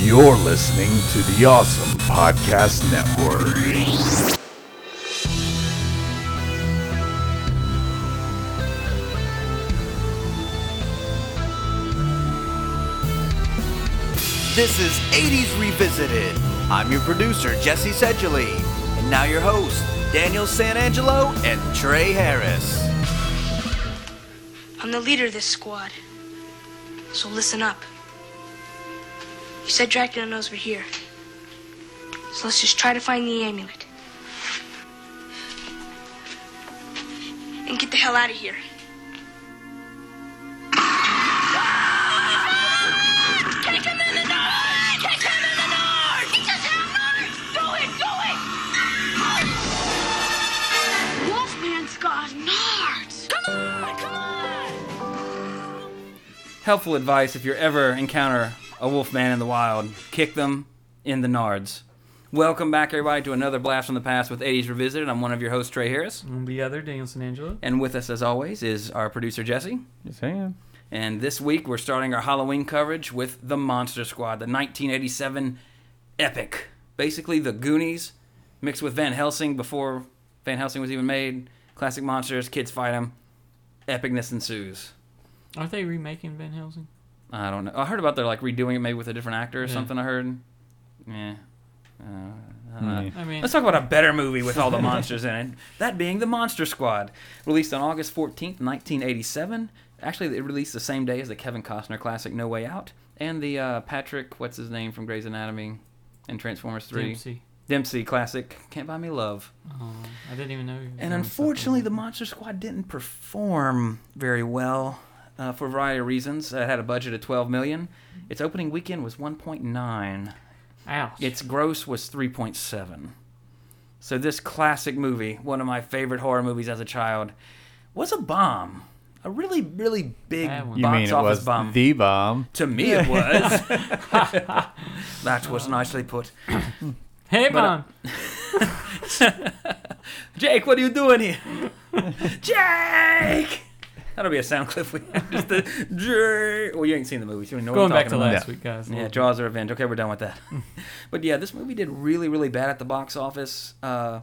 You're listening to the Awesome Podcast Network. This is 80s Revisited. I'm your producer, Jesse Seidule. And now your host, Daniel Santangelo and Trey Harris. I'm the leader of this squad. So listen up. You said Dracula knows we're here. So let's just try to find the amulet. And get the hell out of here. Helpful advice if you're ever encounter a wolf man in the wild. Kick them in the nards. Welcome back everybody to another blast from the past with 80s revisited. I'm one of your hosts trey harris. And the other, Daniel Santangelo. and with us as always is our producer jesse. Yes, I am. and this week we're starting our halloween coverage with the monster squad the 1987 epic. Basically the goonies mixed with van helsing before van helsing was even made. Classic monsters kids fight them epicness ensues. Aren't they remaking Van Helsing? I don't know. I heard about they're like redoing it maybe with a different actor or Yeah. something. I heard. Yeah. Uh, I don't know. Hmm. I mean, Let's talk about a better movie with all the monsters in it. That being The Monster Squad, released on August 14th, 1987. Actually, it released the same day as the Kevin Costner classic No Way Out and the uh, Patrick, what's his name from Grey's Anatomy and Transformers 3. Dempsey. Dempsey classic, Can't Buy Me Love. Oh, I didn't even know. he And unfortunately, the. Monster Squad didn't perform very well uh, for a variety of reasons. It had a budget of 12 million. Its opening weekend was 1.9. Ouch. Its gross was 3.7. So this classic movie, one of my favorite horror movies as a child, was a bomb. A really, really big Bad one. You box mean it office was bomb. the bomb? to me, it was. that was nicely put. hey, but, uh, Mom. Jake, what are you doing here? Jake! That'll be a sound clip. We have. Just the. Well, you ain't seen the movie. So you know what Going I'm back to talking about. last week, guys. Yeah, Jaws are Revenge. Okay, we're done with that. but yeah, this movie did really, really bad at the box office, uh,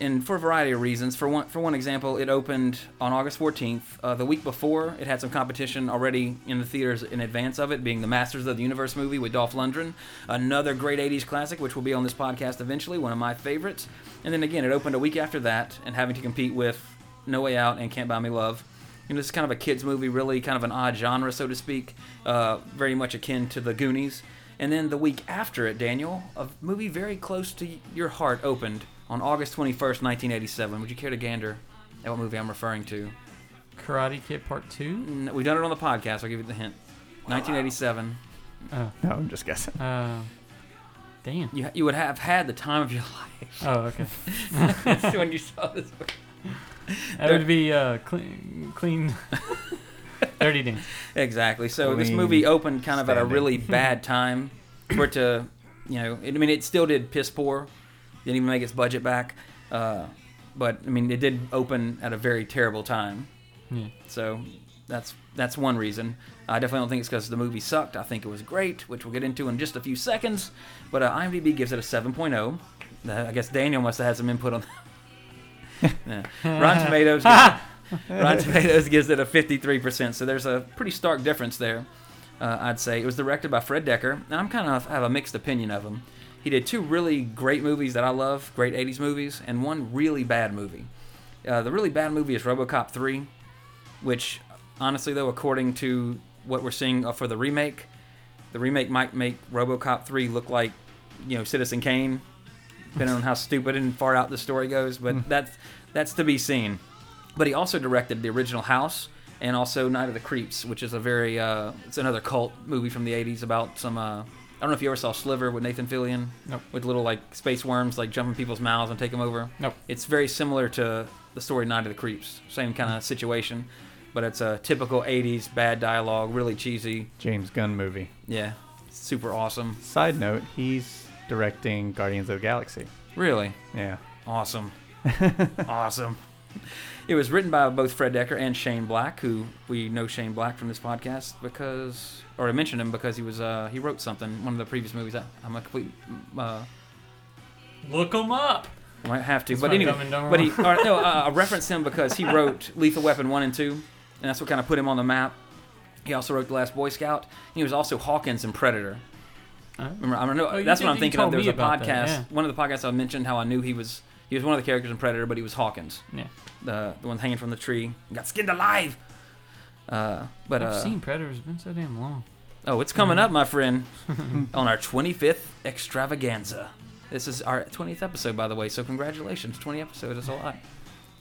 and for a variety of reasons. For one, for one example, it opened on August 14th. Uh, the week before, it had some competition already in the theaters in advance of it, being the Masters of the Universe movie with Dolph Lundgren, another great 80s classic, which will be on this podcast eventually, one of my favorites. And then again, it opened a week after that, and having to compete with No Way Out and Can't Buy Me Love. You know, this is kind of a kids movie, really kind of an odd genre, so to speak, uh, very much akin to the Goonies. And then the week after it, Daniel, a movie very close to your heart opened on August 21st, 1987. Would you care to gander at what movie I'm referring to? Karate Kid Part 2? N- We've done it on the podcast. I'll give you the hint. 1987. Oh, No, I'm just guessing. uh, damn. You, you would have had the time of your life Oh, okay. when you saw this movie. That would be uh, clean, clean Dirty Dance. Exactly. So this movie opened kind of at a really bad time for it to, you know, it, I mean, it still did piss poor. Didn't even make its budget back. Uh, but I mean, it did open at a very terrible time. Yeah. So that's that's one reason. I definitely don't think it's because the movie sucked. I think it was great, which we'll get into in just a few seconds. But uh, IMDb gives it a 7.0. Uh, I guess Daniel must have had some input on. yeah. Rotten Tomatoes. Gives Rotten Tomatoes gives it a 53%. So there's a pretty stark difference there. Uh, I'd say it was directed by Fred Dekker. and I'm kind of have a mixed opinion of him. He did two really great movies that I love, great 80s movies, and one really bad movie. Uh, the really bad movie is RoboCop 3, which honestly though, according to what we're seeing uh, for the remake, the remake might make RoboCop 3 look like, you know, Citizen Kane, depending on how stupid and far out the story goes. But that's that's to be seen. But he also directed the original House and also Night of the Creeps, which is a very uh, it's another cult movie from the 80s about some. Uh, I don't know if you ever saw Slither with Nathan Fillion, Nope. with little like space worms like jumping people's mouths and take them over. Nope. It's very similar to the story Night of the Creeps, same kind of situation, but it's a typical 80s bad dialogue, really cheesy. James Gunn movie. Yeah, super awesome. Side note, he's directing Guardians of the Galaxy. Really Yeah. awesome. awesome. It was written by both Fred Dekker and Shane Black, who we know Shane Black from this podcast because, or I mentioned him because he was uh, he wrote something one of the previous movies. I, I'm a complete uh, Look him up. might have to, That's but anyway, Dumb and Dumber but he one. or, no, uh, I referenced him because he wrote Lethal Weapon one and two, and that's what kind of put him on the map. He also wrote The Last Boy Scout. He was also Hawkins in Predator. Oh. Remember, I don't know. Oh, that's did- what I'm thinking of. There was a podcast. that, yeah. One of the podcasts I mentioned how I knew he was he was one of the characters in Predator, but he was Hawkins, Yeah. the the one hanging from the tree, got skinned alive. Uh, but I've uh, seen Predator. It's been so damn long. oh, it's coming Mm-hmm. up, my friend, on our 25th extravaganza. This is our 20th episode, by the way. So congratulations, 20 episodes. That's a lot.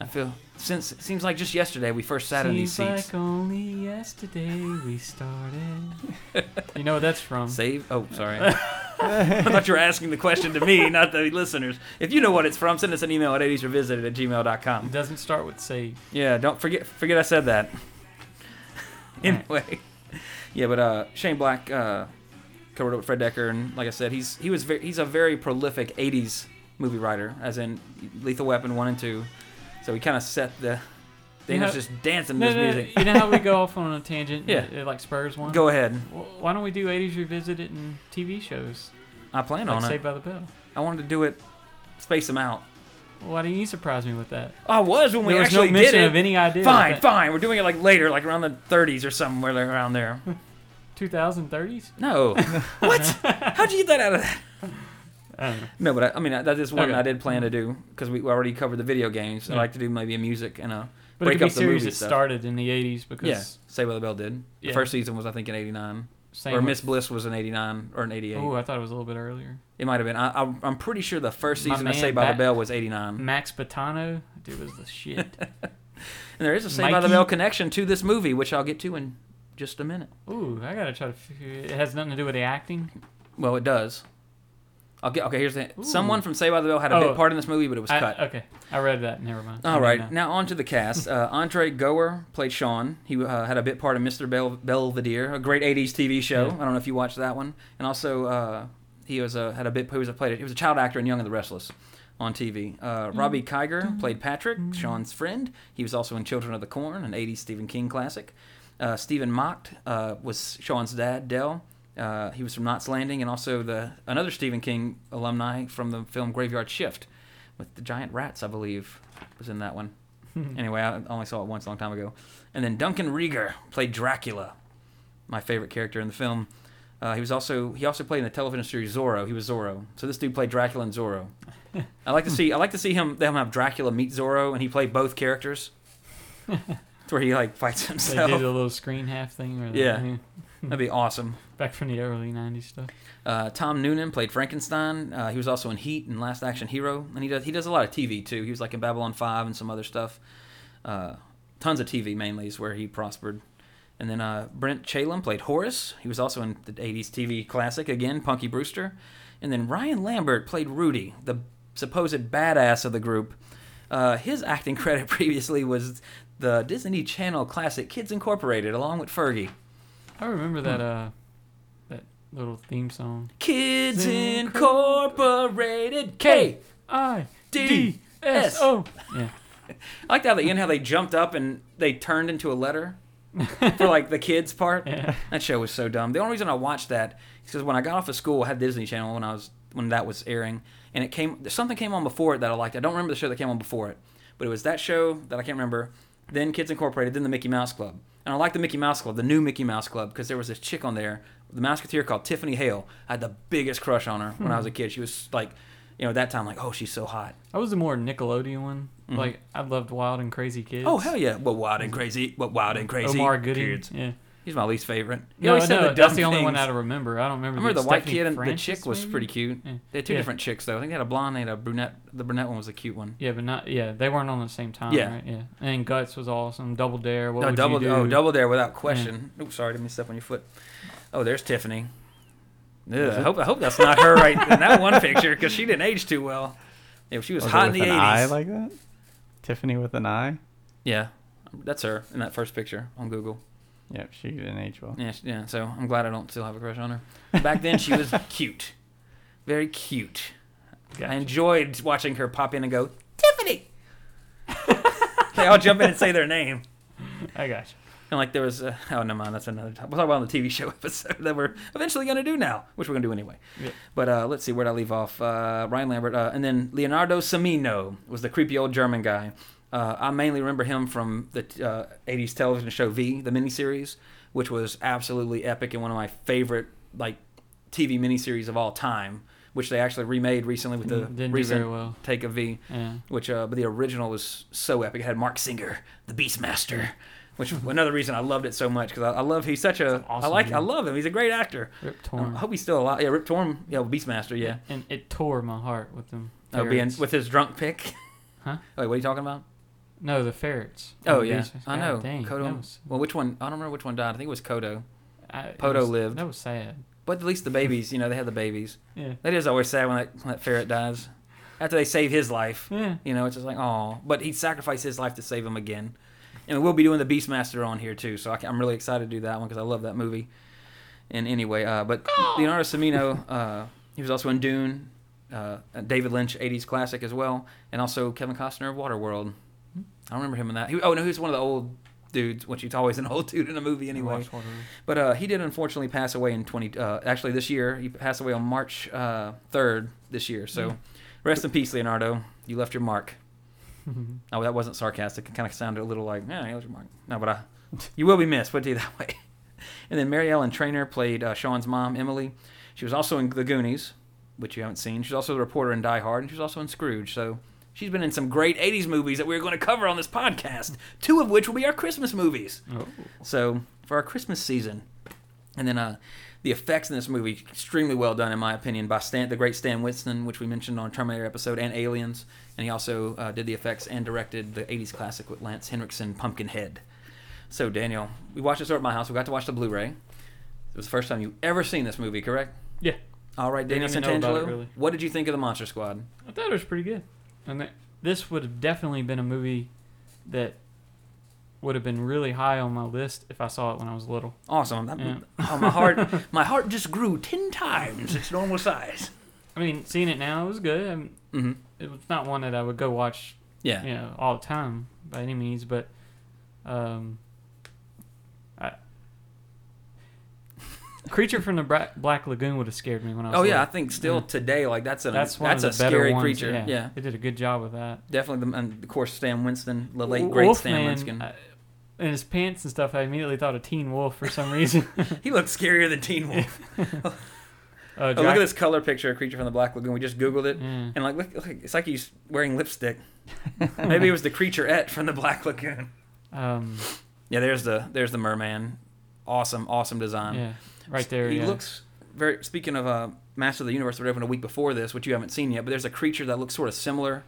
I feel since it seems like just yesterday we first sat in these Seems seats. like only yesterday we started. you know what that's from? Save. Oh, sorry. I thought you were asking the question to me, not the listeners. If you know what it's from, send us an email at 80srevisited at gmail.com. It doesn't start with save. Yeah, don't forget forget I said that. anyway, yeah, but uh, Shane Black uh, covered up with Fred Dekker, and like I said, he's he was very, he's a very prolific '80s movie writer, as in Lethal Weapon one and two. So we kind of set the. Dana's know- just dancing to No, this no, music. you know how we go off on a tangent? Yeah. It, it like spurs one. Go ahead. Why don't we do 80s revisited in TV shows? I plan Like on Saved it. by the Bell. I wanted to do it, space them out. Why didn't you surprise me with that? I was when we there was actually no mention did it. of any idea. fine, fine. We're doing it like later, like around the 30s or somewhere around there. 2030s? No. what? How'd you get that out of that? I. No, but I, I mean that is one Okay. I did plan to do because we already covered the video games. I'd like to do maybe a music and a But break it could up be the series movie that stuff. started in the 80s because yeah. Say what the Bell did. The first season was I think in '89, same or Miss Bliss was in '89 or in '88. Oh, I thought it was a little bit earlier. It might have been. I, I, I'm pretty sure the first season of Saved by the Bell was '89, Max Patano, dude was the shit. and there is a Saved by the Bell connection to this movie, which I'll get to in just a minute. Ooh, I gotta try to figure. It has nothing to do with the acting. Well, it does. Get. Okay, here's the. Someone from Saved by the Bell had a Oh. bit part in this movie, but it was I, cut. okay, I read that. Never mind. I All right, uh, now on to the cast. Uh, Andre Gower played Sean. He uh, had a bit part in Mr. Bel- Belvedere, a great '80s TV show. Yeah. I don't know if you watched that one. And also, uh, he was a, had a bit. He was a played. He was a child actor in Young and the Restless on TV. Uh, Robbie Kiger played Patrick, Sean's friend. He was also in Children of the Corn, an '80s Stephen King classic. Uh, Stephen Macht uh, was Sean's dad, Dell. Uh, he was from Knots Landing, and also the another Stephen King alumni from the film Graveyard Shift, with the giant rats, I believe, was in that one. anyway, I only saw it once a long time ago. And then Duncan Regehr played Dracula, my favorite character in the film. Uh, he was also he also played in the television series Zorro. He was Zorro. So this dude played Dracula and Zorro. I like to see I like to see him them have Dracula meet Zorro, and he played both characters. It's where he like fights himself. They did a little screen half thing. Or Yeah. That'd be awesome. Back from the early '90s stuff. Uh, Tom Noonan played Frankenstein. Uh, he was also in Heat and Last Action Hero, and he does he does a lot of TV too. He was like in Babylon Five and some other stuff. Uh, tons of TV mainly is where he prospered. And then uh, Brent Chalem played Horace. He was also in the '80s TV classic again, Punky Brewster. And then Ryan Lambert played Rudy, the supposed badass of the group. Uh, his acting credit previously was the Disney Channel classic Kids Incorporated, along with Fergie. I remember Hmm. that uh, that little theme song. Kids Incorporated. K I D S O. Yeah. I liked how the end how they jumped up and they turned into a letter for like the kids part. Yeah. That show was so dumb. The only reason I watched that is because when I got off of school, I had Disney Channel when I was when that was airing, and it came something came on before it that I liked. I don't remember the show that came on before it, but it was that show that I can't remember. Then Kids Incorporated, then the Mickey Mouse Club, and I like the Mickey Mouse Club, the new Mickey Mouse Club, because there was this chick on there, the Mouseketeer called Tiffany Hale. I had the biggest crush on her when I was a hmm. kid. She was like, you know, at that time like, oh, she's so hot. I was the more Nickelodeon one. Mm-hmm. Like I loved Wild and Crazy Kids. Mm-hmm. Oh hell yeah! What wild and mm-hmm. crazy? What wild and mm-hmm. crazy? Omar Gooding. Kids. Yeah. He's my least favorite. He No, always said no, the that's the only one. I remember. I don't remember. I remember the, white Stephanie kid and the chick was maybe? pretty cute. Yeah. They had two Yeah. different chicks though. I think they had a blonde and a brunette. The brunette one was a cute one. Yeah, but not yeah. They weren't on the same time. Yeah. Right? Yeah. And Guts was awesome. Double Dare. What no, would double you do? oh double dare without question. Oops, sorry, didn't to step on your foot. Oh, there's Tiffany. Ugh, I hope I hope that's not her right in that one picture because she didn't age too well. Yeah, she was, Was hot it in the an eye like that? Tiffany with an eye? yeah, that's her in that first picture on Google. Yep, she didn't age well. Yeah, yeah. So I'm glad I don't still have a crush on her. Back then, she was cute, very cute. I enjoyed watching her pop in and go, Tiffany. they all jump in and say their name. I got you. And like there was, uh, oh no, mind, that's another topic. We'll talk about on the TV show episode that we're eventually going to do now, which we're going to do anyway. Yep. But uh, let's see, where did I leave off? Uh, Ryan Lambert, uh, and then Leonardo Cimino was the creepy old German guy. Uh, I mainly remember him from the uh, 80s television show V, the miniseries, which was absolutely epic and one of my favorite like TV miniseries of all time. Which they actually remade recently with the Mm, didn't recent well. take of V Yeah. which uh, but the original was so epic. It had Marc Singer, the Beastmaster, which another reason I loved it so much because I, I love he's such a I awesome like I love him. He's a great actor. Rip I hope he's still alive. Yeah, Rip Torn, yeah, Beastmaster, yeah. And it tore my heart with him. Oh, being with his drunk pick. Huh? Wait, what are you talking about? No, the ferrets. Oh yeah, I God know. Dang, Kodo. was, Well, which one? I don't remember which one died. I think it was Kodo. I, it Podo was- lived. That was sad. But at least the babies, you know, they had the babies. Yeah. That is always sad when that, when that ferret dies. After they save his life, Yeah. you know, it's just like, oh. But he sacrificed his life to save him again. And we'll be doing the Beastmaster on here too, so I am really excited to do that one because I love that movie. And anyway, uh, but Leonardo Cimino, uh, he was also in Dune, uh, David Lynch '80s classic as well, and also Kevin Costner of Waterworld. I don't remember him in that. He, oh no, he was one of the old dudes, which he's always an old dude in a movie anyway. But uh, he did unfortunately pass away in 20. Uh, actually, this year he passed away on March uh, 3rd this year. So, rest in peace, Leonardo. You left your mark. oh, that wasn't sarcastic. It kind of sounded a little like, yeah, you left your mark. No, but I, you will be missed. Put it that way. And then Mary Ellen Trainor played uh, Sean's mom, Emily. She was also in The Goonies, which you haven't seen. She's also the reporter in Die Hard, and she's also in Scrooge. So. She's been in some great 80s movies that we're going to cover on this podcast, two of which will be our Christmas movies. Oh. So for our Christmas season, and then uh, the effects in this movie extremely well done in my opinion by Stan, the great Stan Winston, which we mentioned on Terminator episode and Aliens, and he also uh, did the effects and directed the '80s classic with Lance Henriksen, Pumpkinhead. So Daniel, we watched this over at my house. We got to watch the Blu-ray. It was the first time you ever seen this movie, correct? Yeah. All right, Daniel Didn't even know about Santangelo, really. what did you think of the Monster Squad? I thought it was pretty good. And this would have definitely been a movie that would have been really high on my list if I saw it when I was little. Awesome. That- Yeah. oh, my heart, my heart just grew ten times its normal size. I mean, seeing it now, it was good. I mean, hmm it was not one that I would go watch, Yeah. you know, all the time by any means, but um, I, Creature from the Bra- Black Lagoon would have scared me when I was Oh yeah, I think still Yeah. today, like that's a that's that's, a scary ones. creature. Yeah. Yeah. they did a good job with that. definitely. The, and of course, Stan Winston, the late great Stan Winston. uh, and his pants and stuff. I immediately thought of Teen Wolf for some reason. he looked scarier than Teen Wolf. uh, Oh, look at this color picture of Creature from the Black Lagoon. We just googled it, Yeah. and like, look, look, it's like he's wearing lipstick. Maybe it was the creaturette from the Black Lagoon. Um, Yeah, there's the there's the merman. Awesome, awesome design. yeah, right there. He yeah. looks very. Speaking of uh, Master of the Universe, that opened a week before this, which you haven't seen yet. But there's a creature that looks sort of similar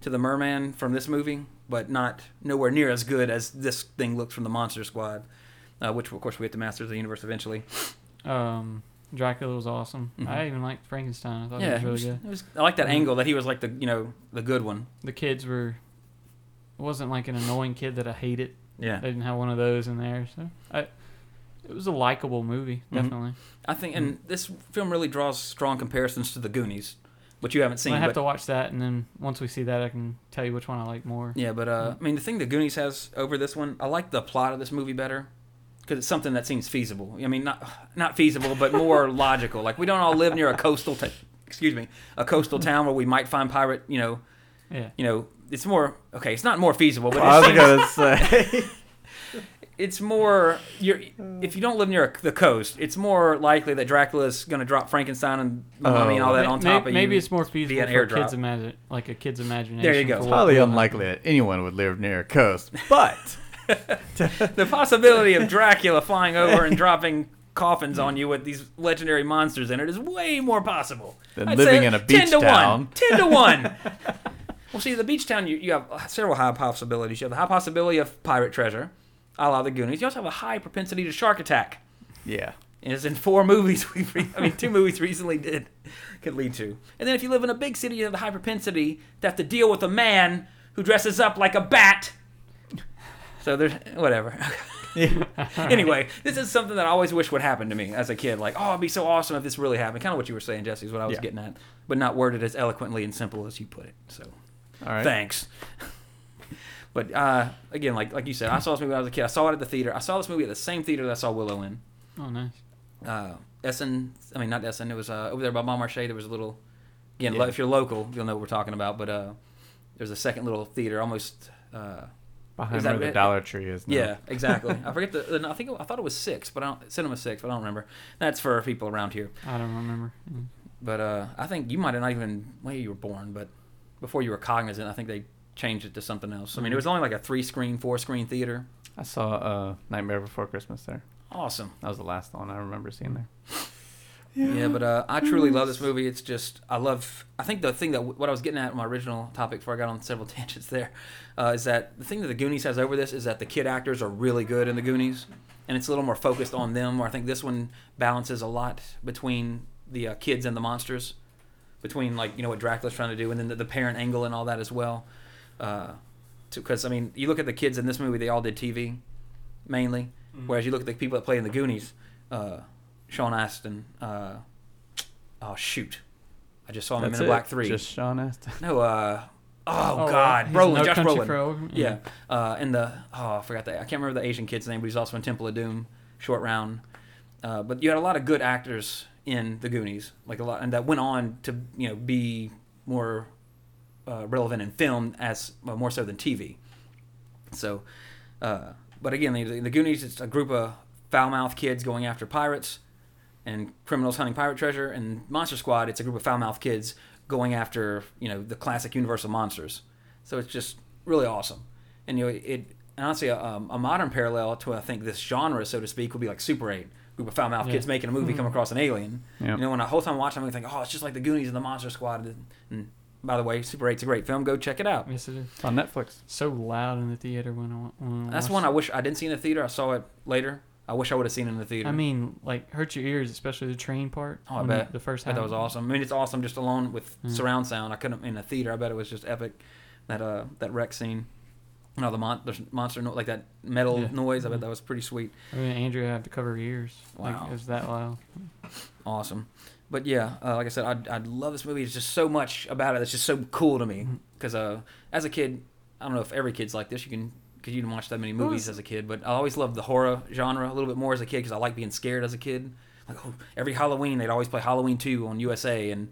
to the merman from this movie, but not nowhere near as good as this thing looks from the Monster Squad. Uh, which of course we get to Masters of the Universe eventually. Um, Dracula was awesome. Mhm. I even liked Frankenstein. I thought yeah, it was really it was- good. was- I like that Mhm. angle that he was like the you know the good one. The kids were. It wasn't like an annoying kid that I hated. Yeah, They didn't have one of those in there, so I. It was a likable movie, Mhm. definitely. I think, and this film really draws strong comparisons to the Goonies, which you haven't seen. I have but- to watch that, and then once we see that, I can tell you which one I like more. Yeah, but uh, I mean, the thing the Goonies has over this one, I like the plot of this movie better because it's something that seems feasible. I mean, not not feasible, but more logical. Like we don't all live near a coastal, ta- excuse me, a coastal town where we might find pirate. You know, Yeah. you know, it's more okay. It's not more feasible, but I it was gonna say. it's more you're if you don't live near the coast, it's more likely that Dracula's going to drop Frankenstein and mummy and all oh. that on may- top of you. maybe it's more feasible an for airdrop. kids imagine like a kid's imagination. There you go. for It's what Highly unlikely that anyone would live near a coast, but the possibility of Dracula flying over and dropping coffins on you with these legendary monsters in it is way more possible Than I'd living say in a 10 beach to town. 1 10 to 1 well see the beach town you, you have several high possibilities you have the high possibility of pirate treasure a la the goonies you also have a high propensity to shark attack yeah. as in four movies we re- I mean two movies recently did could lead to. And then if you live in a big city, you have the high propensity to have to deal with a man who dresses up like a bat. So there's whatever. Yeah. anyway, this is something that I always wish would happen to me as a kid. Like, oh, it'd be so awesome if this really happened. Kind of what you were saying, Jesse, is what I was Yeah. getting at, but not worded as eloquently and simple as you put it. So All right. thanks. But uh, again, like like you said, I saw this movie when I was a kid. I saw it at the theater. I saw this movie at the same theater that I saw Willow in. Oh, nice. Uh, Essen, I mean not Essen. It was uh, over there by Bon Marché. There was a little. Again, Yeah. lo- if you're local, you'll know what we're talking about. But uh, there's a second little theater, almost. Uh, Behind where the right? Dollar Tree is. Now. yeah, exactly. I forget the. I think I thought it was six, but I don't, Cinema Six, but I don't remember. That's for people around here. I don't remember. Mm. But uh, I think you might have not even well you were born, but before you were cognizant, I think they changed it to something else. I mean, it was only like a three screen, four screen theater. I saw uh, Nightmare Before Christmas there. Awesome. That was the last one I remember seeing there. Yeah, yeah, but uh, I truly love this movie. It's just I love. I think the thing that what I was getting at in my original topic before I got on several tangents there uh, is that the thing that the Goonies has over this is that the kid actors are really good in the Goonies, and it's a little more focused on them. Where I think this one balances a lot between the uh, kids and the monsters, between like you know what Dracula's trying to do, and then the, the parent angle and all that as well. Because I mean, you look at the kids in this movie; they all did TV mainly, whereas you look at the people that play in the Goonies. Uh, Sean Astin. Uh, oh shoot, I just saw him That's in it. the Black Three. Just Sean Astin. No, uh, oh, Oh, God, he's Brolin, No Josh Country Brolin. for Yeah, uh, and the oh, I forgot that. I can't remember the Asian kid's name, but he's also in Temple of Doom, Short Round. Uh, but you had a lot of good actors in the Goonies, like a lot, and that went on to you know be more uh, relevant in film as uh, more so than TV. So, uh, but again, the, the Goonies, it's a group of foul mouthed kids going after pirates and criminals hunting pirate treasure. And Monster Squad, it's a group of foul mouthed kids going after, you know, the classic Universal monsters. So it's just really awesome. And, you know, it, and honestly, a, um, a modern parallel to, I think, this genre, so to speak, would be like Super 8. Group of foul mouthed Yeah. kids making a movie come across an alien. Yep. You know, when the whole time watching, I'm think, oh, it's just like the Goonies and the Monster Squad. And, and by the way, Super 8's a great film. Go check it out. Yes, it is. It's on Netflix. So loud in the theater when I, when I That's one. I wish I didn't see in the theater. I saw it later. I wish I would have seen it in the theater. I mean, like hurt your ears, especially the train part. Oh, I bet. the first I bet half. that was awesome. I mean, it's awesome just alone with Mm. surround sound. I couldn't in a theater. I bet it was just epic. That uh, that wreck scene. You know, the mon- there's monster no- like that metal Yeah. noise. I bet Mhm. that was pretty sweet. I mean, Andrew had to cover her ears. Like, Wow. it was that loud. Awesome. But yeah, uh, like I said, I I love this movie. It's just so much about it that's just so cool to me. Because uh, as a kid, I don't know if every kid's like this. You can because you didn't watch that many movies as a kid, but I always loved the horror genre a little bit more as a kid because I like being scared as a kid. Like oh, every Halloween, they'd always play Halloween Two on USA and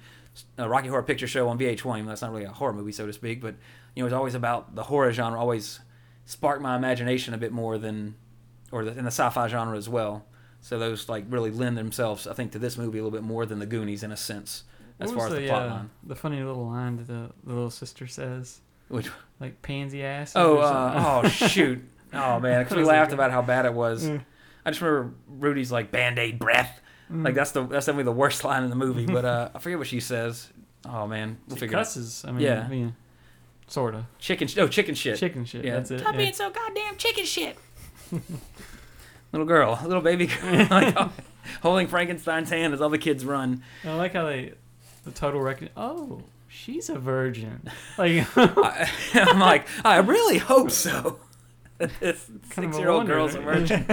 uh, Rocky Horror Picture Show on VH1. That's not really a horror movie, so to speak, but you know, it's always about the horror genre. Always sparked my imagination a bit more than, or the, in the sci-fi genre as well. So those like really lend themselves, I think, to this movie a little bit more than the Goonies in a sense, as What far as was the, plot uh, line. The funny little line that the, the little sister says, Which like pansy ass. oh uh, oh shoot oh man, because we That was a laughed about how bad it was. Mm. I just remember Rudy's like band aid breath. Like that's the that's definitely the worst line in the movie. but uh, I forget what she says. Oh man, we'll She figure it out. cusses. I mean, Yeah. yeah, sort of. Chicken, sh- oh chicken shit. Chicken shit. Yeah. That's it. Stop yeah. being so goddamn chicken shit. Little girl, little baby girl, like, holding Frankenstein's hand as all the kids run. I like how they, the total record. Oh, she's a virgin. Like, I, I'm like, I really hope so. this Kind of a six-year-old girl's a right? virgin.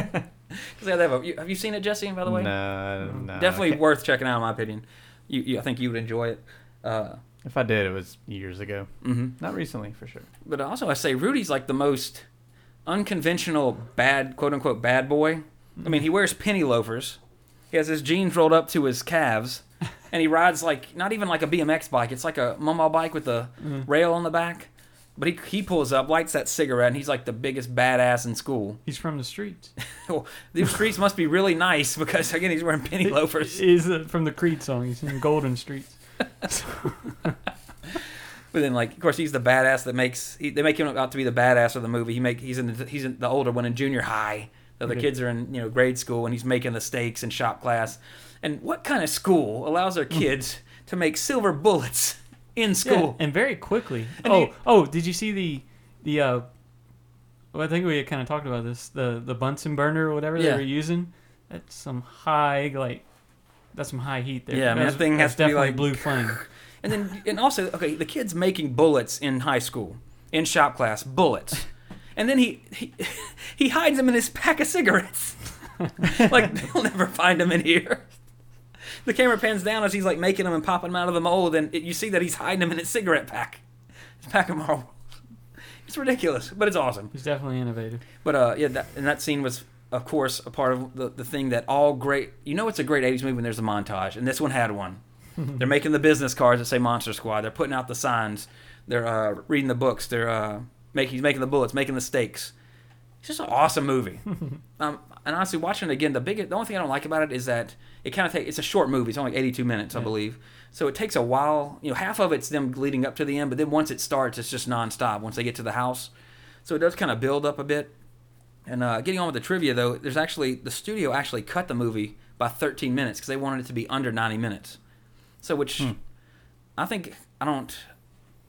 'Cause they have, a, you, have you seen it, Jesse? By the way, No, no, definitely can't- worth checking out, in my opinion. You, you, I think you would enjoy it. Uh, If I did, it was years ago. hmm Not recently, for sure. But also, I say Rudy's like the most unconventional bad, quote unquote, bad boy. I mean, he wears penny loafers. He has his jeans rolled up to his calves, and he rides like not even like a BMX bike. It's like a mumble bike with a rail on the back. But he he pulls up, lights that cigarette, and he's like the biggest badass in school. he's from the streets. Well, These streets must be really nice because again, he's wearing penny loafers. Is uh, from the Creed song. He's in Golden Streets. But then, like, of course, he's the badass that makes. He, they make him out to be the badass of the movie. He make he's in the, he's in the older one in junior high. The other kids are in you know grade school, and he's making the stakes in shop class. And what kind of school allows their kids to make silver bullets in Yeah, school? and very quickly. And oh, he- oh, did you see the the uh well, I think we had kind of talked about this. The the Bunsen burner or whatever Yeah. they were using. That's some high like that's some high heat there. Yeah, I mean, that thing has to be definitely like- blue flame. And then, and also, okay, the kid's making bullets in high school, in shop class, bullets. And then he he, he hides them in his pack of cigarettes. like they'll never find him in here. The camera pans down as he's like making them and popping them out of the mold, and it, you see that he's hiding them in his cigarette pack. His pack of Marlboro. It's ridiculous, but it's awesome. He's definitely innovative. But uh, yeah, that, and that scene was, of course, a part of the, the thing that all great. You know, it's a great '80s movie when there's a montage, and this one had one. They're making the business cards that say Monster Squad. They're putting out the signs. They're uh, reading the books. They're uh, making he's making the bullets, making the stakes. It's just an awesome movie. um, and honestly, watching it again, the biggest, the only thing I don't like about it is that it kind of takes. It's a short movie. It's only like 82 minutes, I believe. So it takes a while. You know, half of it's them leading up to the end, but then once it starts, it's just nonstop. Once they get to the house, so it does kind of build up a bit. And uh, getting on with the trivia, though, there's actually the studio actually cut the movie by 13 minutes because they wanted it to be under 90 minutes. So which I think I don't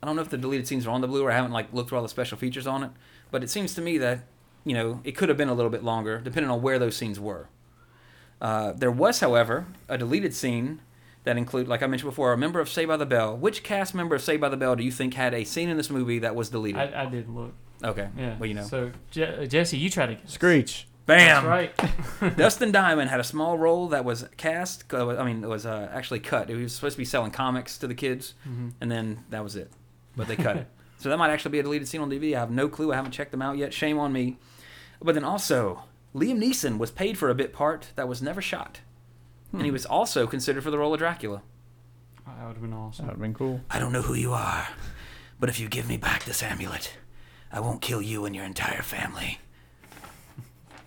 I don't know if the deleted scenes are on the Blu-ray. I haven't like looked through all the special features on it, but it seems to me that you know it could have been a little bit longer depending on where those scenes were. Uh, there was, however, a deleted scene that include, like I mentioned before, a member of Saved by the Bell. Which cast member of Saved by the Bell do you think had a scene in this movie that was deleted? I, I did look. okay, Yeah. well you know, So Je- Jesse, you try to guess. Screech. Bam, That's right. Dustin Diamond had a small role that was cast. uh, I mean, it was uh, actually cut. He was supposed to be selling comics to the kids, Mhm. and then that was it. But they cut it. So that might actually be a deleted scene on DVD. I have no clue. I haven't checked them out yet. Shame on me. But then also, Liam Neeson was paid for a bit part that was never shot, and he was also considered for the role of Dracula. That would have been awesome. That would have been cool. I don't know who you are, but if you give me back this amulet, I won't kill you and your entire family.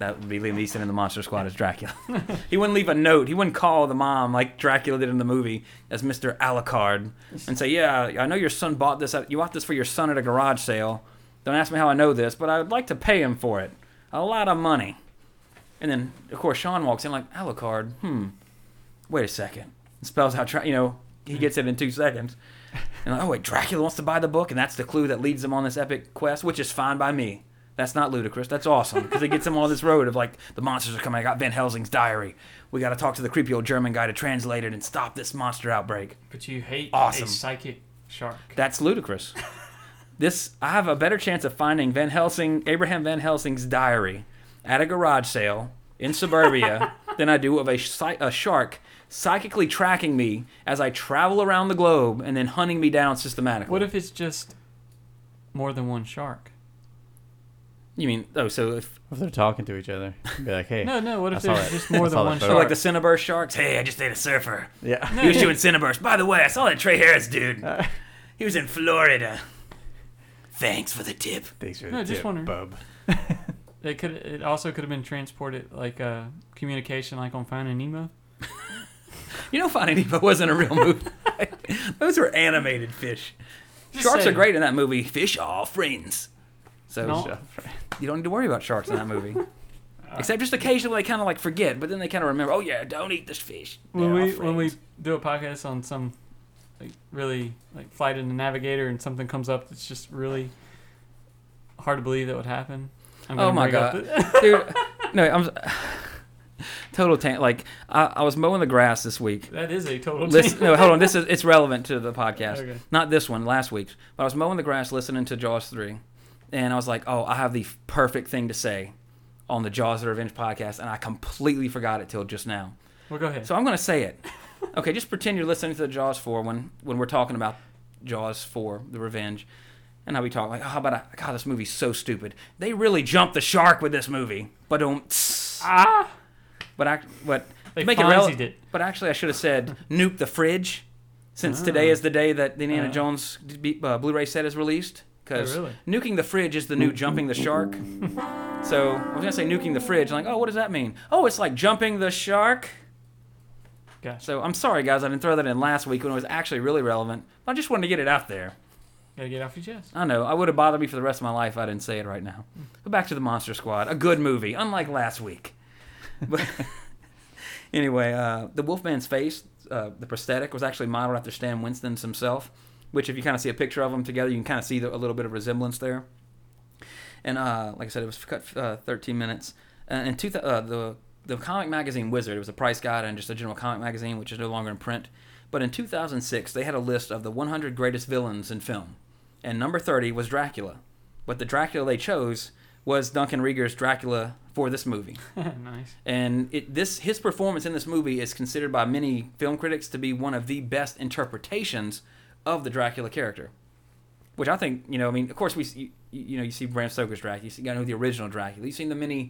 That would be Liam Neeson in the Monster Squad as Dracula. he wouldn't leave a note. He wouldn't call the mom like Dracula did in the movie as Mr. Alucard and say, "Yeah, I know your son bought this. You bought this for your son at a garage sale. Don't ask me how I know this, but I would like to pay him for it. A lot of money." And then, of course, Sean walks in like, "Alucard, hmm, wait a second. Spells out, you know, he gets it in two seconds. And like, oh wait, Dracula wants to buy the book, and that's the clue that leads him on this epic quest, which is fine by me. That's not ludicrous. That's awesome because it gets him on this road of like the monsters are coming. I got Van Helsing's diary. We got to talk to the creepy old German guy to translate it and stop this monster outbreak. But you hate Awesome. a psychic shark. That's ludicrous. this I have a better chance of finding Van Helsing, Abraham Van Helsing's diary, at a garage sale in suburbia than I do of a, a shark psychically tracking me as I travel around the globe and then hunting me down systematically. What if it's just more than one shark? You mean? Oh, so if If they're talking to each other, be like, hey. No, no. What I if saw there's that. just more I than saw one that so photo. shark? like the Cinnaburst sharks? Hey, Hey, I just ate a surfer. Yeah. He was doing Cinnaburst. By the way, I saw that Trey Harris dude. He was in Florida. Thanks for the tip. Thanks for the No, just tip, wondering. bub. It could. It also could have been transported like uh, communication, like on Finding Nemo. You know, Finding Nemo wasn't a real movie. Those were animated fish. Just Sharks are saying. great in that movie. Fish are friends. So No. you don't need to worry about sharks in that movie. Except just occasionally they kind of like forget, but then they kind of remember. Oh yeah, don't eat this fish. When we when we do a podcast on some like really like flight in the navigator and something comes up that's just really hard to believe that would happen. Oh my god, dude! No, I'm total tan- like I, I was mowing the grass this week. that is a total. Listen, no, hold on. This is it's relevant to the podcast. Okay. Not this one, last week's. But I was mowing the grass, listening to Jaws three, and I was like, "Oh, I have the perfect thing to say on the Jaws the Revenge podcast," and I completely forgot it till just now. Well, go ahead. So I'm going to say it. Okay, just pretend you're listening to the Jaws 4 when when we're talking about Jaws 4, The Revenge. And how we talk like, oh, how about I, God, this movie's so stupid. They really jumped the shark with this movie, but don't. ah, But act, but They to make it relevant. But actually, I should have said nuke the fridge, since today is the day that the Indiana Oh. Jones uh, Blu-ray set is released. Because Oh, really? nuking the fridge is the new jumping the shark. so I was gonna say nuking the fridge. I'm like, oh, what does that mean? Oh, it's like jumping the shark. Gotcha. So I'm sorry, guys, I didn't throw that in last week when it was actually really relevant. But I just wanted to get it out there. Gotta get off your chest. I know I would have bothered me for the rest of my life if I didn't say it right now. But back to the Monster Squad, a good movie, unlike last week. But anyway, uh, the Wolfman's face, uh, the prosthetic, was actually modeled after Stan Winston's himself. Which, if you kind of see a picture of them together, you can kind of see the, a little bit of resemblance there. And uh, like I said, it was cut uh, 13 minutes. And two th- uh, the the comic magazine Wizard, it was a price guide and just a general comic magazine, which is no longer in print. But in 2006, they had a list of the 100 greatest villains in film, and number 30 was Dracula. But the Dracula they chose was Duncan Regehr's Dracula for this movie. nice. And it, this his performance in this movie is considered by many film critics to be one of the best interpretations of the Dracula character. which I think you know. I mean, of course we you, you know you see Bram Stoker's Dracula. You see, got to know the original Dracula. You've seen the many, you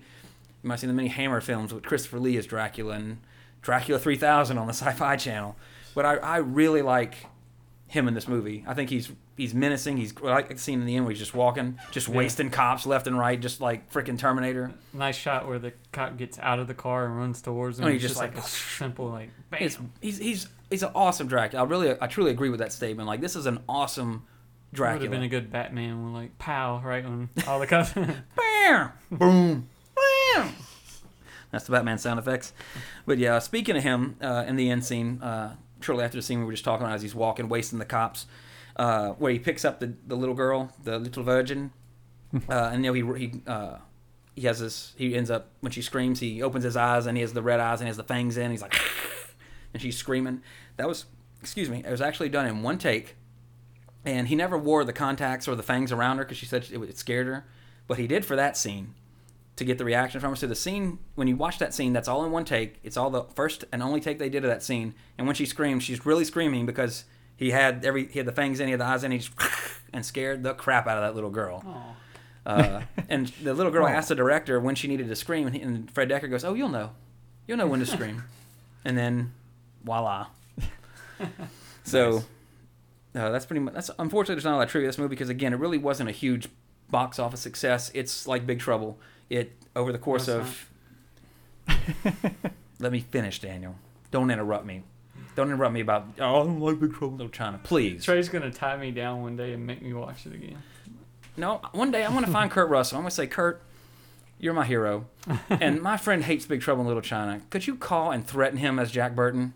might have seen the many Hammer films with Christopher Lee as Dracula and Dracula 3000 on the Sci-Fi Channel. But I, I really like him in this movie. I think he's he's menacing. He's I like the scene in the end where he's just walking, just wasting cops left and right, just like freaking Terminator. Nice shot where the cop gets out of the car and runs towards him. Oh, he it's just just like, like- a simple like bam. It's, he's he's he's an awesome Dracula. I really I truly agree with that statement. Like this is an awesome Dracula. Would have been a good Batman with like pow right on all the cops. Bam! Boom! Bam! That's the Batman sound effects. But yeah, speaking of him, uh, in the end scene, uh, shortly after the scene we were just talking about, as he's walking, wasting the cops, uh, where he picks up the, the little girl, the little virgin, uh, and you know he he uh, he has this. He ends up when she screams, he opens his eyes and he has the red eyes and he has the fangs in. He's like, and she's screaming. That was, excuse me, it was actually done in one take and he never wore the contacts or the fangs around her because she said it, it scared her. But he did for that scene to get the reaction from her. So the scene, when you watch that scene, that's all in one take. It's all the first and only take they did of that scene. And when she screams, she's really screaming because he had every he had the fangs in, he had the eyes in, he just and scared the crap out of that little girl. Uh, and the little girl asked the director when she needed to scream, and, he, and Fred Dekker goes, "Oh, you'll know, you'll know when to scream," and then, voila. so, uh, that's pretty much. That's unfortunately there's not a lot of trivia this movie because again, it really wasn't a huge box office success. It's like Big Trouble. It over the course No, of. Let me finish, Daniel. Don't interrupt me. Don't interrupt me about. Oh, I don't like Big Trouble in Little China. Please. Trey's gonna tie me down one day and make me watch it again. No, one day I'm going to find Kurt Russell. I'm going to say, Kurt, you're my hero. and my friend hates Big Trouble in Little China. Could you call and threaten him as Jack Burton?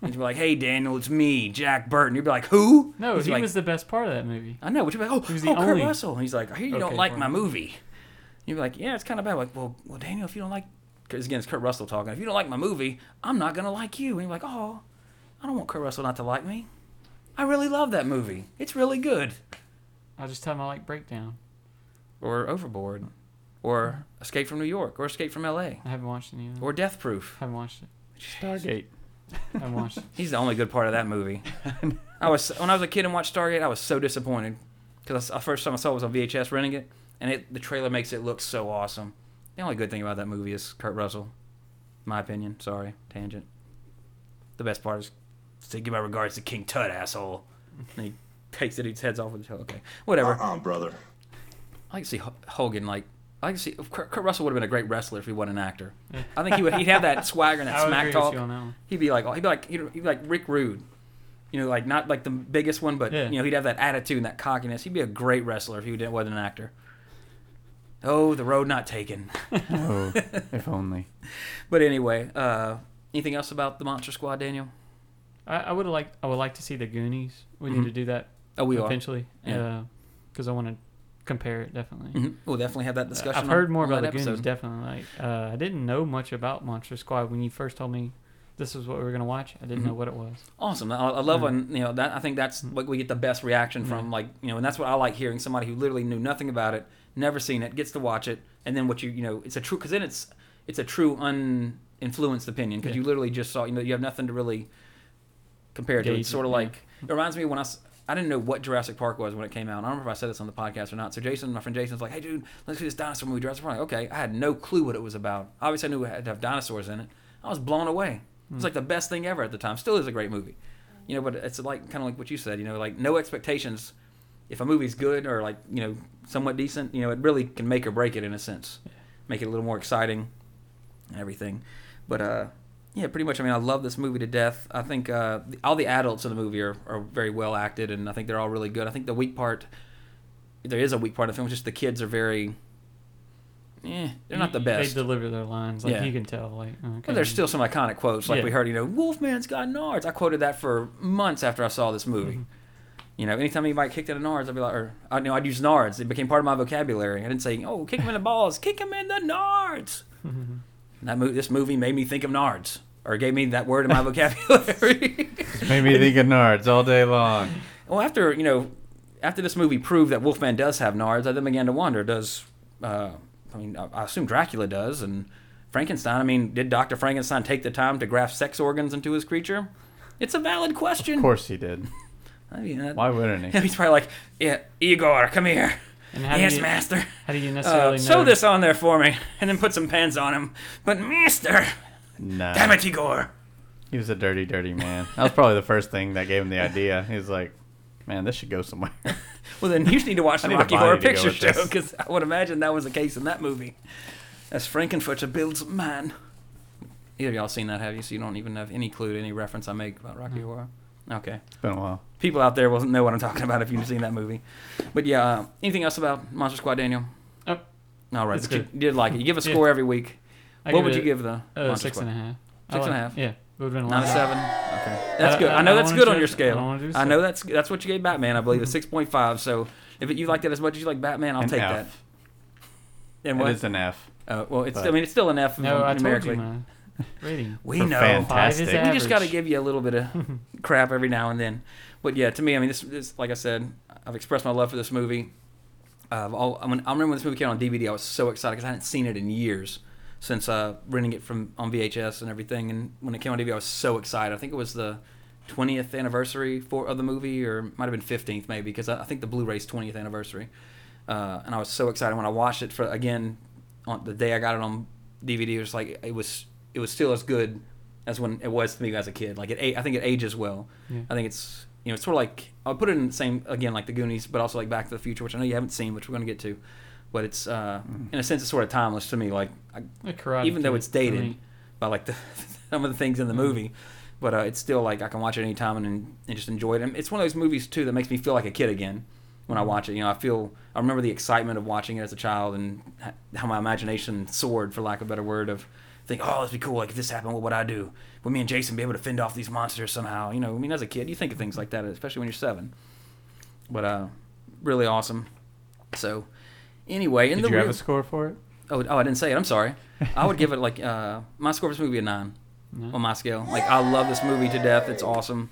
And you'd be like, hey, Daniel, it's me, Jack Burton. You'd be like, who? No, he like, was the best part of that movie. I know. You'd be like, oh, He was the oh Kurt only- Russell. And he's like, I hear you don't like my movie. You'd be like, yeah, it's kind of bad. Like, well, well, Daniel, if you don't like, because again, it's Kurt Russell talking. If you don't like my movie, I'm not going to like you. And you're like, oh, I don't want Kurt Russell not to like me. I really love that movie. It's really good. I'll just tell him I like Breakdown. or Overboard, or Escape from New York, or Escape from L.A., I haven't watched it either. or Death Proof. I haven't watched it. Stargate. I watched. He's the only good part of that movie. I was when I was a kid and watched Stargate, I was so disappointed because the first time I saw it was on VHS renting it, and it the trailer makes it look so awesome. The only good thing about that movie is Kurt Russell, my opinion. Sorry, tangent. The best part is to give my regards to King Tut, asshole. And he takes it, he heads off with the Okay, whatever. Uh-uh, brother. I like to see H- Hogan like. I can see Kurt, Kurt Russell would have been a great wrestler if he wasn't an actor. I think he would. He'd have that swagger and that I would smack agree talk. with you on that one. He'd be like, he'd be like, he'd, he'd be like Rick Rude. You know, like not like the biggest one, but Yeah. you know, he'd have that attitude and that cockiness. He'd be a great wrestler if he didn't wasn't an actor. Oh, the road not taken. Oh, if only. But anyway, uh, anything else about the Monster Squad, Daniel? I, I would like I would like to see the Goonies. We need Mhm. to do that Oh, we are. eventually. Yeah. Because I want to compare it definitely. Mhm. We'll definitely have that discussion. I've heard more on about the that Goonies. episode. Definitely. Like uh, I didn't know much about Monster Squad when you first told me this is what we were gonna watch. I didn't Mhm. know what it was. Awesome. I, I love Yeah. when you know that. I think that's what we get the best reaction from. Yeah. Like you know, and that's what I like hearing. Somebody who literally knew nothing about it, never seen it, gets to watch it, and then what you you know, it's a true because then it's it's a true uninfluenced opinion because Yeah. you literally just saw you know you have nothing to really compare it to. It's sort of like it reminds me when I I didn't know what Jurassic Park was when it came out. I don't remember if I said this on the podcast or not. So Jason, my friend Jason's like, "Hey, dude, let's see this dinosaur movie, Jurassic Park." Like, okay, I had no clue what it was about. Obviously, I knew it had to have dinosaurs in it. I was blown away. It was like the best thing ever at the time. Still is a great movie. You know, but it's like kind of like what you said. You know, like no expectations. If a movie's good or like you know somewhat decent, you know, it really can make or break it in a sense. Make it a little more exciting and everything. But uh, yeah, pretty much. I mean, I love this movie to death. I think uh, all the adults in the movie are, are very well acted, and I think they're all really good. I think the weak part, there is a weak part of the film. Just the kids are very, eh, they're not the best. They deliver their lines like Yeah. you can tell. Like okay. But there's still some iconic quotes, like Yeah. we heard, you know, Wolfman's got nards. I quoted that for months after I saw this movie. Mm-hmm. You know, anytime anybody kicked at a nards, I'd be like, or I you know, I'd use nards. It became part of my vocabulary. I didn't say, oh, kick him in the balls, kick him in the nards. That movie, this movie made me think of nards, or gave me that word in my vocabulary. Made me think of Nards all day long. well, after you know, after this movie proved that Wolfman does have nards, I then began to wonder: Does uh, I mean, I I assume Dracula does, and Frankenstein. I mean, did Doctor Frankenstein take the time to graft sex organs into his creature? It's a valid question. Of course he did. I mean, that, Why wouldn't he? he's probably like, "Yeah, Igor, come here. And yes, you, master. How do you Uh, necessarily sew this on there for me, and then put some pants on him. But master, Nah. damn it, Igor. He was a dirty, dirty man. That was probably the first thing that gave him the idea. He was like, man, this should go somewhere. Well, then you just need to watch the I Rocky Horror Picture Show because I would imagine that was the case in that movie. As Frankenfurter builds man. Either of y'all seen that, have you? So you don't even have any clue to any reference I make about Rocky Horror. Okay. It's been a while. People out there will know what I'm talking about if you've seen that movie. But yeah, uh, anything else about Monster Squad, Daniel? Oh, All right, It's you, good. did like it. You give a Yeah. score every week. I what would you give the Uh, Monster six Squad? and a half. I Six and a like- half? Yeah, would have been a Not lot. a seven. Okay, that's I- good. I- I, know I that's good on your judge- I scale. I know so. that's that's what you gave Batman. I believe it's six point five. So if you like that as much as you like Batman, I'll An take F. that. And It what? is an F. Uh, well, it's. I mean, it's still an F No, I told numerically. you, man. Rating. We For know. fantastic. We just got to give you a little bit of crap every now and then. But yeah, to me, I mean, this, this like I said, I've expressed my love for this movie. Uh, all, I, mean, I remember when this movie came out on DVD, I was so excited because I hadn't seen it in years since uh, renting it from on VHS and everything. And when it came on DVD, I was so excited. I think it was the 20th anniversary for of the movie, or it might have been 15th maybe, because I, I think the Blu-ray's 20th anniversary. Uh, and I was so excited when I watched it for again on the day I got it on DVD. It was like it was it was still as good as when it was to me as a kid. Like it, I think it ages well. Yeah. I think it's you know it's sort of like I'll put it in the same again like the Goonies, but also like Back to the Future, which I know you haven't seen, which we're gonna get to. But it's uh, in a sense it's sort of timeless to me. Like I, Karate even though it's dated by like the some of the things in the movie, but uh, it's still like I can watch it anytime and, and just enjoy it. And it's one of those movies too that makes me feel like a kid again when I watch it. You know, I feel I remember the excitement of watching it as a child and how my imagination soared, for lack of a better word, of think, oh, this would be cool. Like if this happened, what would I do? Would me and Jason be able to fend off these monsters somehow? You know, I mean, as a kid, you think of things like that, especially when you're seven. But uh, really awesome. So, anyway, in Did the you have real- a score for it? Oh, oh, I didn't say it. I'm sorry. I would give it like uh, my score for this movie a nine No. on my scale. Like I love this movie to death. It's awesome.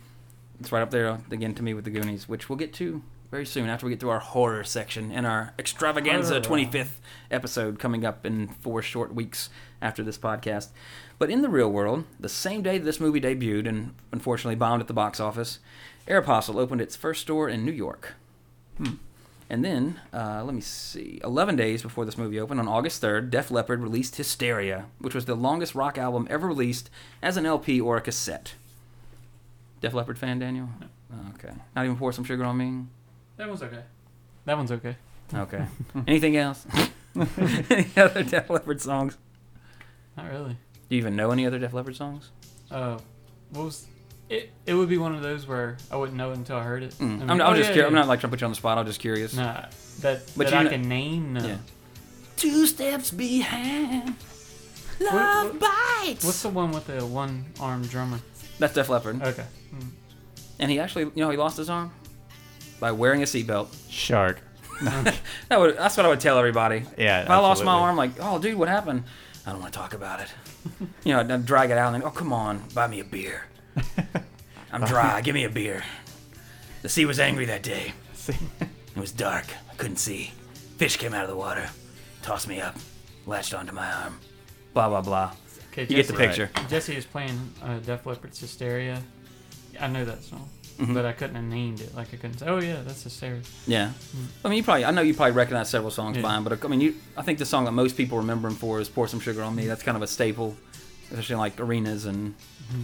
It's right up there again to me with the Goonies, which we'll get to very soon after we get through our horror section and our extravaganza Horror. 25th episode coming up in four short weeks after this podcast. But in the real world, the same day this movie debuted and unfortunately bombed at the box office, Aeropostale opened its first store in New York. And then, uh, let me see, 11 days before this movie opened, on August 3rd, Def Leppard released Hysteria, which was the longest rock album ever released as an LP or a cassette. Def Leppard fan, Daniel? Oh, okay. Not even pour some sugar on me? That one's okay. That one's okay. Okay. Anything else? any other Def Leppard songs? Not really. Do you even know any other Def Leppard songs? Uh, what was it? It would be one of those where I wouldn't know it until I heard it. Mm. I mean, I'm, oh, I'm just yeah, curious. I'm not like trying to put you on the spot. I'm just curious. Nah, that But that you I kn- can name. No. Yeah. Two steps behind. Love what- bites. What's the one with the one-armed drummer? That's Def Leppard. Okay. Mm. And he actually, you know, he lost his arm by wearing a seatbelt. Shark. That would, that's what I would tell everybody. Yeah. If I lost my arm, like, oh, dude, what happened? I don't want to talk about it. you know, I'd, I'd drag it out and, then, oh, come on, buy me a beer. I'm dry. Give me a beer. The sea was angry that day. It was dark. I couldn't see. Fish came out of the water, tossed me up, latched onto my arm. Blah blah blah. Okay, You get the Jesse- picture. Jesse is playing uh, Def Leppard's Hysteria. I know that song, Mhm. but I couldn't have named it. Like I couldn't say, "Oh yeah, that's Hysteria." Yeah. I mean, you probably. I know you probably recognize several songs Yeah. by him, but I mean, you. I think the song that most people remember him for is "Pour Some Sugar on Me." That's kind of a staple, especially in like arenas and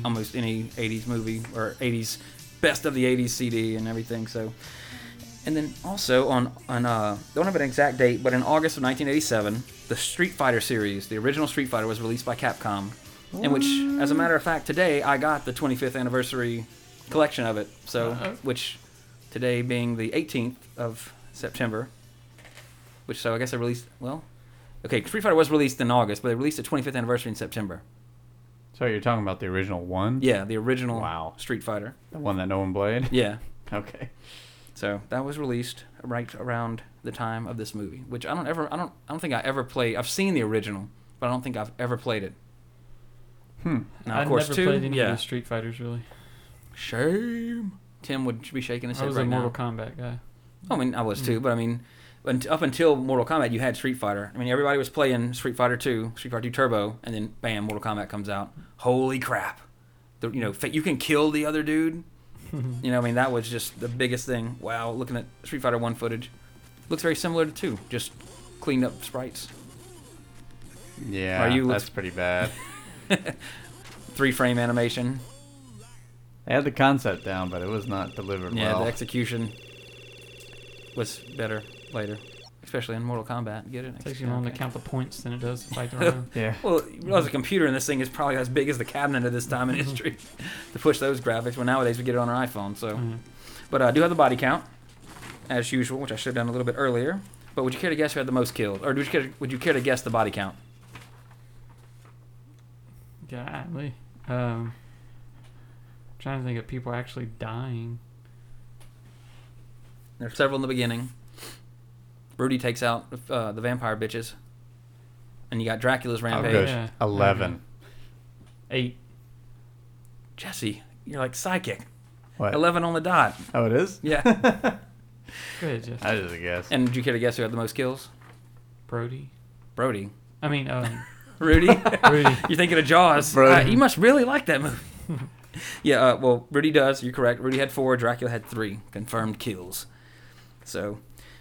almost any '80s movie or '80s best of the '80s CD and everything. So, and then also on on uh, don't have an exact date, but in August of 1987, the Street Fighter series, the original Street Fighter, was released by Capcom, in which, as a matter of fact, today I got the 25th anniversary collection of it. So, Uh-oh. which today being the 18th of September, which so I guess I released well. Okay, Street Fighter was released in August, but they released the 25th anniversary in September. So you're talking about the original one? Yeah, the original Wow. Street Fighter. The one that no one played? Yeah, Okay. so that was released right around the time of this movie, which I don't ever, I don't, I don't think I ever played. I've seen the original, but I don't think I've ever played it. Hmm. Now, I of course, never two, played any yeah. of the Street Fighters really. Shame. Tim would be shaking his I head was right a Mortal now. Kombat guy. I mean, I was too, but I mean, unt- up until Mortal Kombat, you had Street Fighter. I mean, everybody was playing Street Fighter 2, Street Fighter 2 Turbo, and then bam, Mortal Kombat comes out. Holy crap! The, you know, you can kill the other dude, You know, I mean, that was just the biggest thing. Wow, looking at Street Fighter One footage, looks very similar to two, just cleaned up sprites. Yeah, Are you- that's pretty bad. Three frame animation. They had the concept down, but it was not delivered Yeah, well. the execution was better later, especially in Mortal Kombat. Get it? It takes you longer to count the points than it does to fight the round. yeah. Well, you realize a computer in this thing is probably as big as the cabinet at this time in history to push those graphics. Well, nowadays we get it on our iPhone. So, Mhm. but uh, I do have the body count as usual, which I should have done a little bit earlier. But would you care to guess who had the most kills, or would you care? Would you care to guess the body count? Golly. Um, trying to think of people actually dying. There There's several in the beginning. Rudy takes out uh, the vampire bitches, and you got Dracula's I'll rampage. go Yeah. eleven. Eight. Jesse, you're like psychic. What? Eleven on the dot. Oh, it is. Yeah. Go ahead, Jeff. I just a guess. and would you care to guess who had the most kills? Brody. Brody. I mean, um, Rudy. Rudy. You're thinking of Jaws. Brody. Uh, you must really like that movie. yeah, uh, well, Rudy does. You're correct. Rudy had four. Dracula had three confirmed kills. So,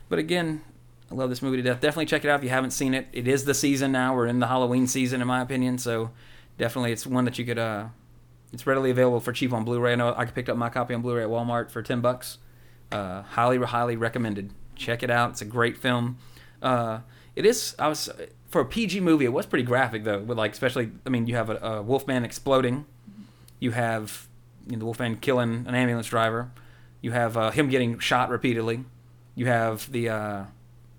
but again, I love this movie to death. Definitely check it out if you haven't seen it. It is the season now. We're in the Halloween season, in my opinion. So, definitely, it's one that you could. Uh, it's readily available for cheap on Blu-ray. I know I picked up my copy on Blu-ray at Walmart for ten bucks. Uh, highly, highly recommended. Check it out. It's a great film. Uh, it is. I was for a PG movie. It was pretty graphic though, with like especially. I mean, you have a, a Wolfman exploding. You have you know, the Wolfman killing an ambulance driver. You have uh, him getting shot repeatedly. You have the uh,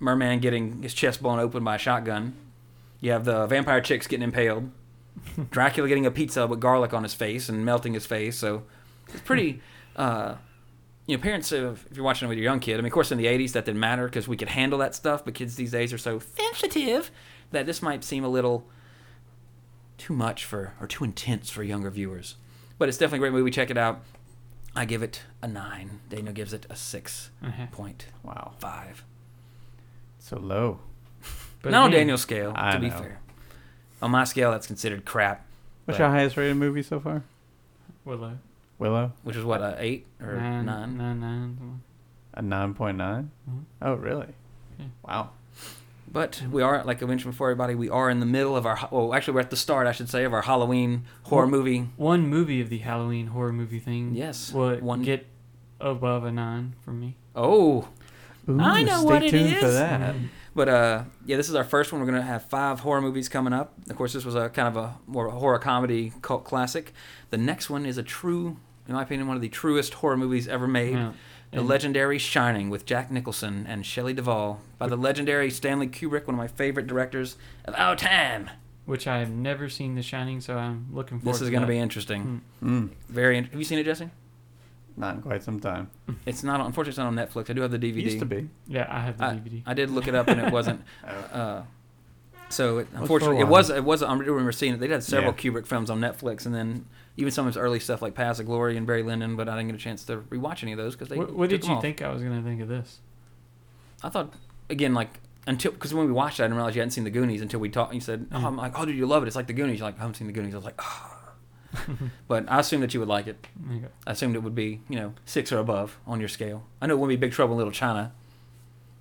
merman getting his chest blown open by a shotgun. You have the vampire chicks getting impaled. Dracula getting a pizza with garlic on his face and melting his face. So it's pretty. Uh, you know, parents, of, if you're watching it with your young kid, I mean, of course, in the 80s, that didn't matter because we could handle that stuff, but kids these days are so sensitive that this might seem a little too much for, or too intense for younger viewers. But it's definitely a great movie. Check it out. I give it a 9. Daniel gives it a 6.5. Uh-huh. wow, so low. But Not on Daniel's scale, I to be know. fair. On my scale, that's considered crap, What's your highest rated movie so far? Willow. Willow, which is what, a 8 or Nine, 9? nine, nine, a nine point nine. Mhm. Oh, really? Yeah. Wow. But we are, like I mentioned before, everybody, we are in the middle of our, well, actually, we're at the start, I should say, of our Halloween horror Well- movie. One movie of the Halloween horror movie thing. Yes, Would one- get above a nine from me. Oh, I know stay what it tuned for that. But uh, yeah, this is our first one. We're gonna have five horror movies coming up. Of course, this was a kind of a more horror comedy cult classic. The next one is a true, in my opinion, one of the truest horror movies ever made. Yeah. The And- legendary Shining with Jack Nicholson and Shelley Duvall by the legendary Stanley Kubrick, one of my favorite directors of our time. Which I have never seen The Shining, so I'm looking forward. To. This is to gonna be interesting. Mm, Very. In- have you seen it, Jesse? Not in quite some time. It's not. Unfortunately, it's not on Netflix. I do have the DVD. Used to be. Yeah, I have the I, DVD. I did look it up and it wasn't. Oh. Uh, so it, unfortunately, it was. It was. I remember seeing it. They had several Yeah. Kubrick films on Netflix, and then even some of his early stuff like Paths of Glory and Barry Lyndon. But I didn't get a chance to rewatch any of those because they. what what took did them you off. think I was gonna think of this? I thought again like until because when we watched it, I didn't realize you hadn't seen the Goonies until we talked. You said, "Oh, Mm. I'm like, oh, did you love it? It's like the Goonies." You're like, "I haven't seen the Goonies." I was like, "Ah." but I assumed that you would like it. Go. I assumed it would be, you know, six or above on your scale. I know it wouldn't be Big Trouble in Little China.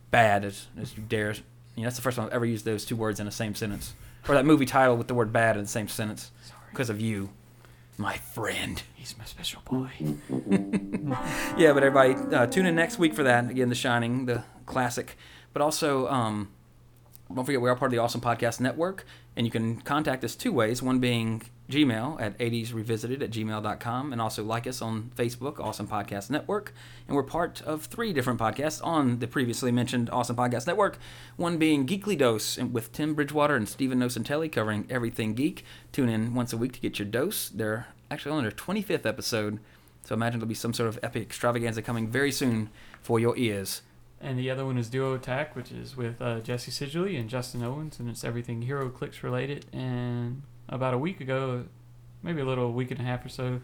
Bad as, as you dare. You know, that's the first time I've ever used those two words in the same sentence. Or that movie title with the word bad in the same sentence. Because of you, my friend. He's my special boy. Yeah, but everybody, uh, tune in next week for that. Again, The Shining, the classic. But also, um, don't forget, we are part of the Awesome Podcast Network, and you can contact us two ways. One being Gmail at 80srevisited at gmail.com, and also like us on Facebook, Awesome Podcast Network. And we're part of three different podcasts on the previously mentioned Awesome Podcast Network. One being Geekly Dose with Tim Bridgewater and Stephen Nocentelli covering everything geek. Tune in once a week to get your dose. They're actually on their 25th episode, so imagine there'll be some sort of epic extravaganza coming very soon for your ears. And the other one is Duo Attack, which is with uh, Jesse Seidule and Justin Owens, and it's everything HeroClix related. And about a week ago, maybe a little week and a half or so,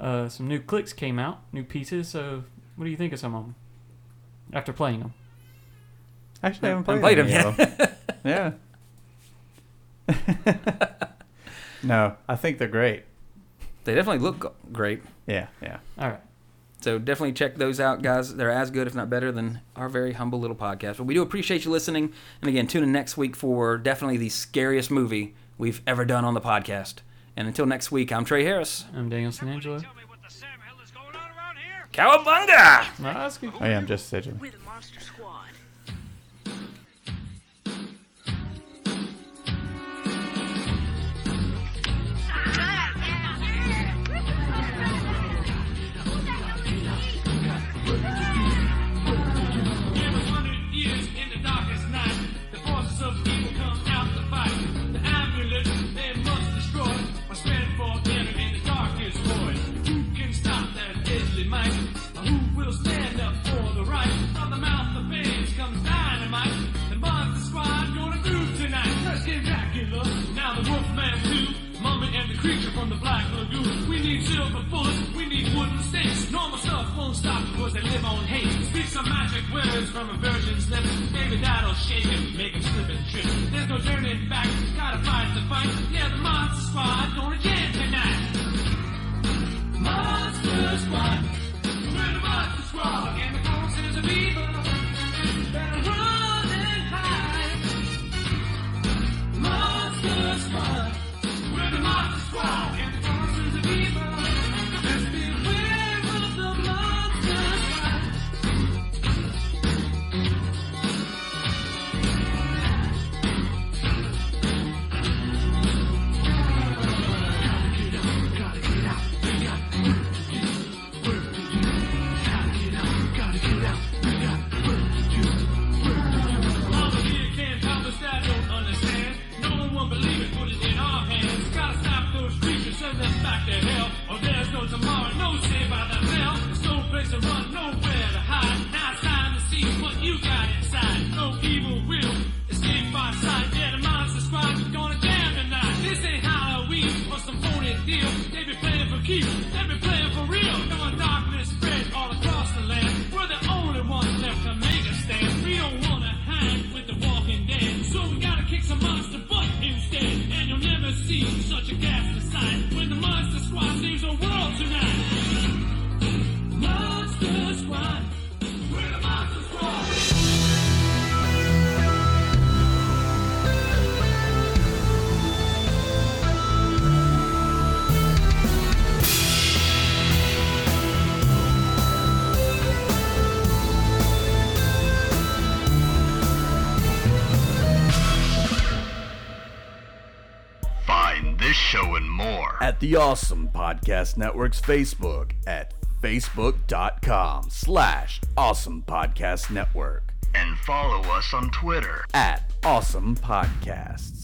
uh, some new clicks came out, new pieces. So, what do you think of some of them after playing them? Actually, I haven't played, played them yet. yeah. no, I think they're great. They definitely look great. Yeah, yeah. All right. So definitely check those out, guys. They're as good, if not better, than our very humble little podcast. But we do appreciate you listening. And again, tune in next week for definitely the scariest movie we've ever done on the podcast. And until next week, I'm Trey Harris. I'm Daniel Santangelo. Cowabunga! Oh, I am just saying. hand. the Awesome Podcast Network's Facebook at facebook.com slash awesome podcast network and follow us on Twitter at awesome podcasts.